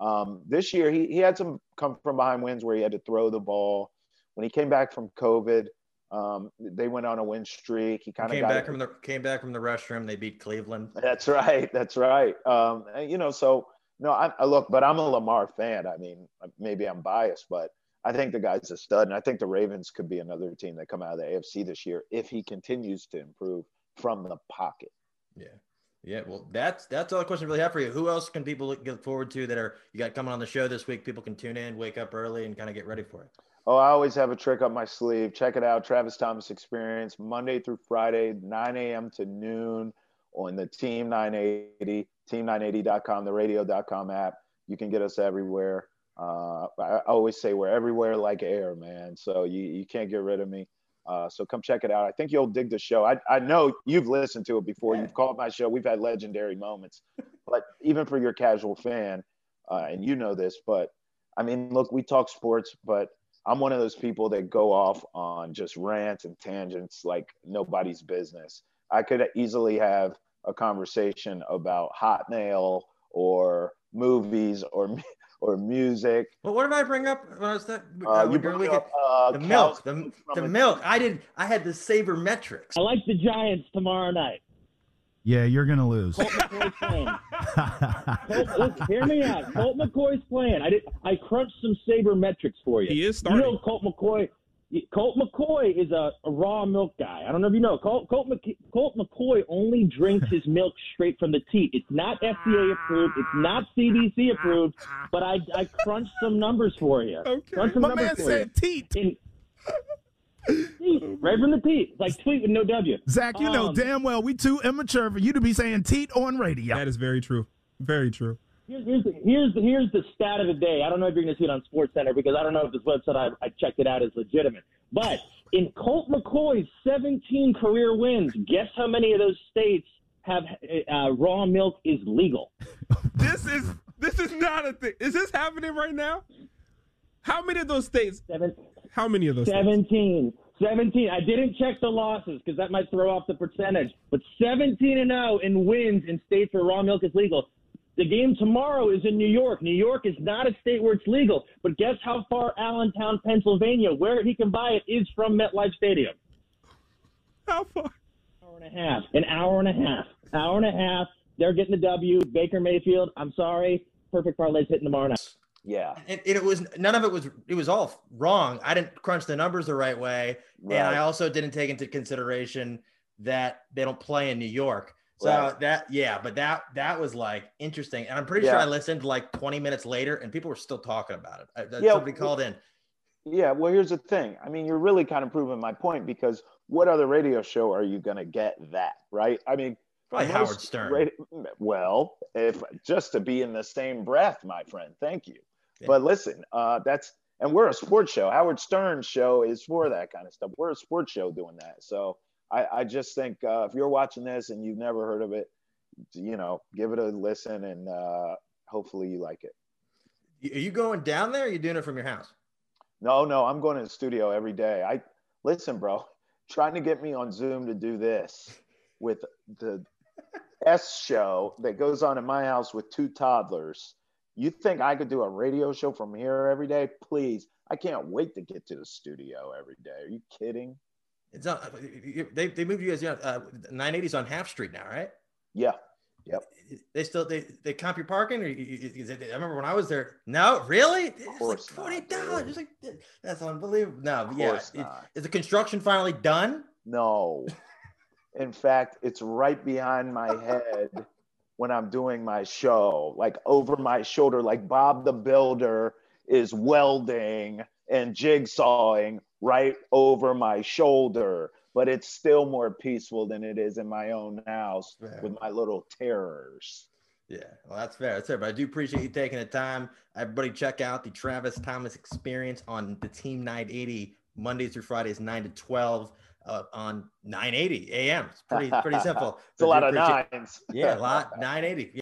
Um, this year, he, he had some come from behind wins where he had to throw the ball. When he came back from COVID, um, they went on a win streak. He kind of came back it. from the came back from the restroom. They beat Cleveland. That's right. That's right. Um, you know, so no, I, I, look, but I'm a Lamar fan. I mean, maybe I'm biased, but I think the guy's a stud, and I think the Ravens could be another team that come out of the AFC this year if he continues to improve from the pocket. Yeah. Yeah, well, that's that's all the questions I really have for you. Who else can people look, look forward to that are you got coming on the show this week? People can tune in, wake up early, and kind of get ready for it. Oh, I always have a trick up my sleeve. Check it out, Travis Thomas Experience, Monday through Friday, 9 a.m. to noon on the Team 980, team980.com, the radio.com app. You can get us everywhere. Uh, I always say we're everywhere like air, man. So you, you can't get rid of me. Uh, so come check it out. I think you'll dig the show. I, I know you've listened to it before. You've called my show. We've had legendary moments. But even for your casual fan, uh, and you know this, but I mean, look, we talk sports, but I'm one of those people that go off on just rants and tangents like nobody's business. I could easily have a conversation about Hotmail or movies or or music. Well, what did I bring up when I was that? Uh, uh, you bring up, uh, the milk. The, the milk. I did. I had the saber metrics. I like the Giants tomorrow night. Yeah, you're gonna lose. Colt McCoy's playing. Colt, look, hear me out. Colt McCoy's playing. I did. I crunched some saber metrics for you. He is starting. You know Colt McCoy Colt McCoy is a, a, raw milk guy. I don't know if you know. Colt, Colt, Colt McCoy only drinks his milk straight from the teat. It's not FDA approved. It's not CDC approved. But I, I crunched some numbers for you. Okay. Crunched some My numbers man for said you. teat. teat. Right from the teat. Like tweet with no W. Zach, you um, know damn well we too immature for you to be saying teat on radio. That is very true. Very true. Here's, here's, the, here's, the, here's the stat of the day. I don't know if you're going to see it on Sports Center because I don't know if this website I, I checked it out is legitimate. But in Colt McCoy's 17 career wins, guess how many of those states have uh, raw milk is legal? this is this is not a thing. Is this happening right now? How many of those states? Seven, how many of those? 17. States? 17. I didn't check the losses because that might throw off the percentage. But 17 and 0 in wins in states where raw milk is legal. The game tomorrow is in New York. New York is not a state where it's legal, but guess how far Allentown, Pennsylvania, where he can buy it, is from MetLife Stadium. How far? An Hour and a half. An hour and a half. Hour and a half. They're getting the W. Baker Mayfield. I'm sorry. Perfect parlay's hitting tomorrow night. Yeah. And, and, it was none of it was it was all wrong. I didn't crunch the numbers the right way, right. and I also didn't take into consideration that they don't play in New York. So right. that yeah, but that that was like interesting, and I'm pretty yeah. sure I listened like 20 minutes later, and people were still talking about it. I, yeah, somebody called in. Yeah, well, here's the thing. I mean, you're really kind of proving my point because what other radio show are you going to get that right? I mean, probably Howard Stern. Radio, well, if just to be in the same breath, my friend. Thank you. But listen, uh, that's and we're a sports show. Howard Stern's show is for that kind of stuff. We're a sports show doing that. So I, I just think uh, if you're watching this and you've never heard of it, you know, give it a listen and uh, hopefully you like it. Are you going down there? Or are you doing it from your house? No, no, I'm going to the studio every day. I listen, bro. Trying to get me on Zoom to do this with the S show that goes on in my house with two toddlers you think I could do a radio show from here every day? Please. I can't wait to get to the studio every day. Are you kidding? It's not, they, they moved you guys, uh, 980s on Half Street now, right? Yeah. Yep. They still they they comp your parking. Or you, I remember when I was there. No, really? Of It's like twenty dollars. Like that's unbelievable. No, yeah. It, is the construction finally done? No. In fact, it's right behind my head when I'm doing my show, like over my shoulder, like Bob the Builder is welding and jigsawing right over my shoulder. But it's still more peaceful than it is in my own house with my little terrors. Yeah, well, that's fair. That's fair. But I do appreciate you taking the time. Everybody, check out the Travis Thomas Experience on the Team 980 Mondays through Fridays, 9 to 12 uh, on 980 a.m. It's pretty pretty simple. it's a lot of nines. yeah, a lot 980.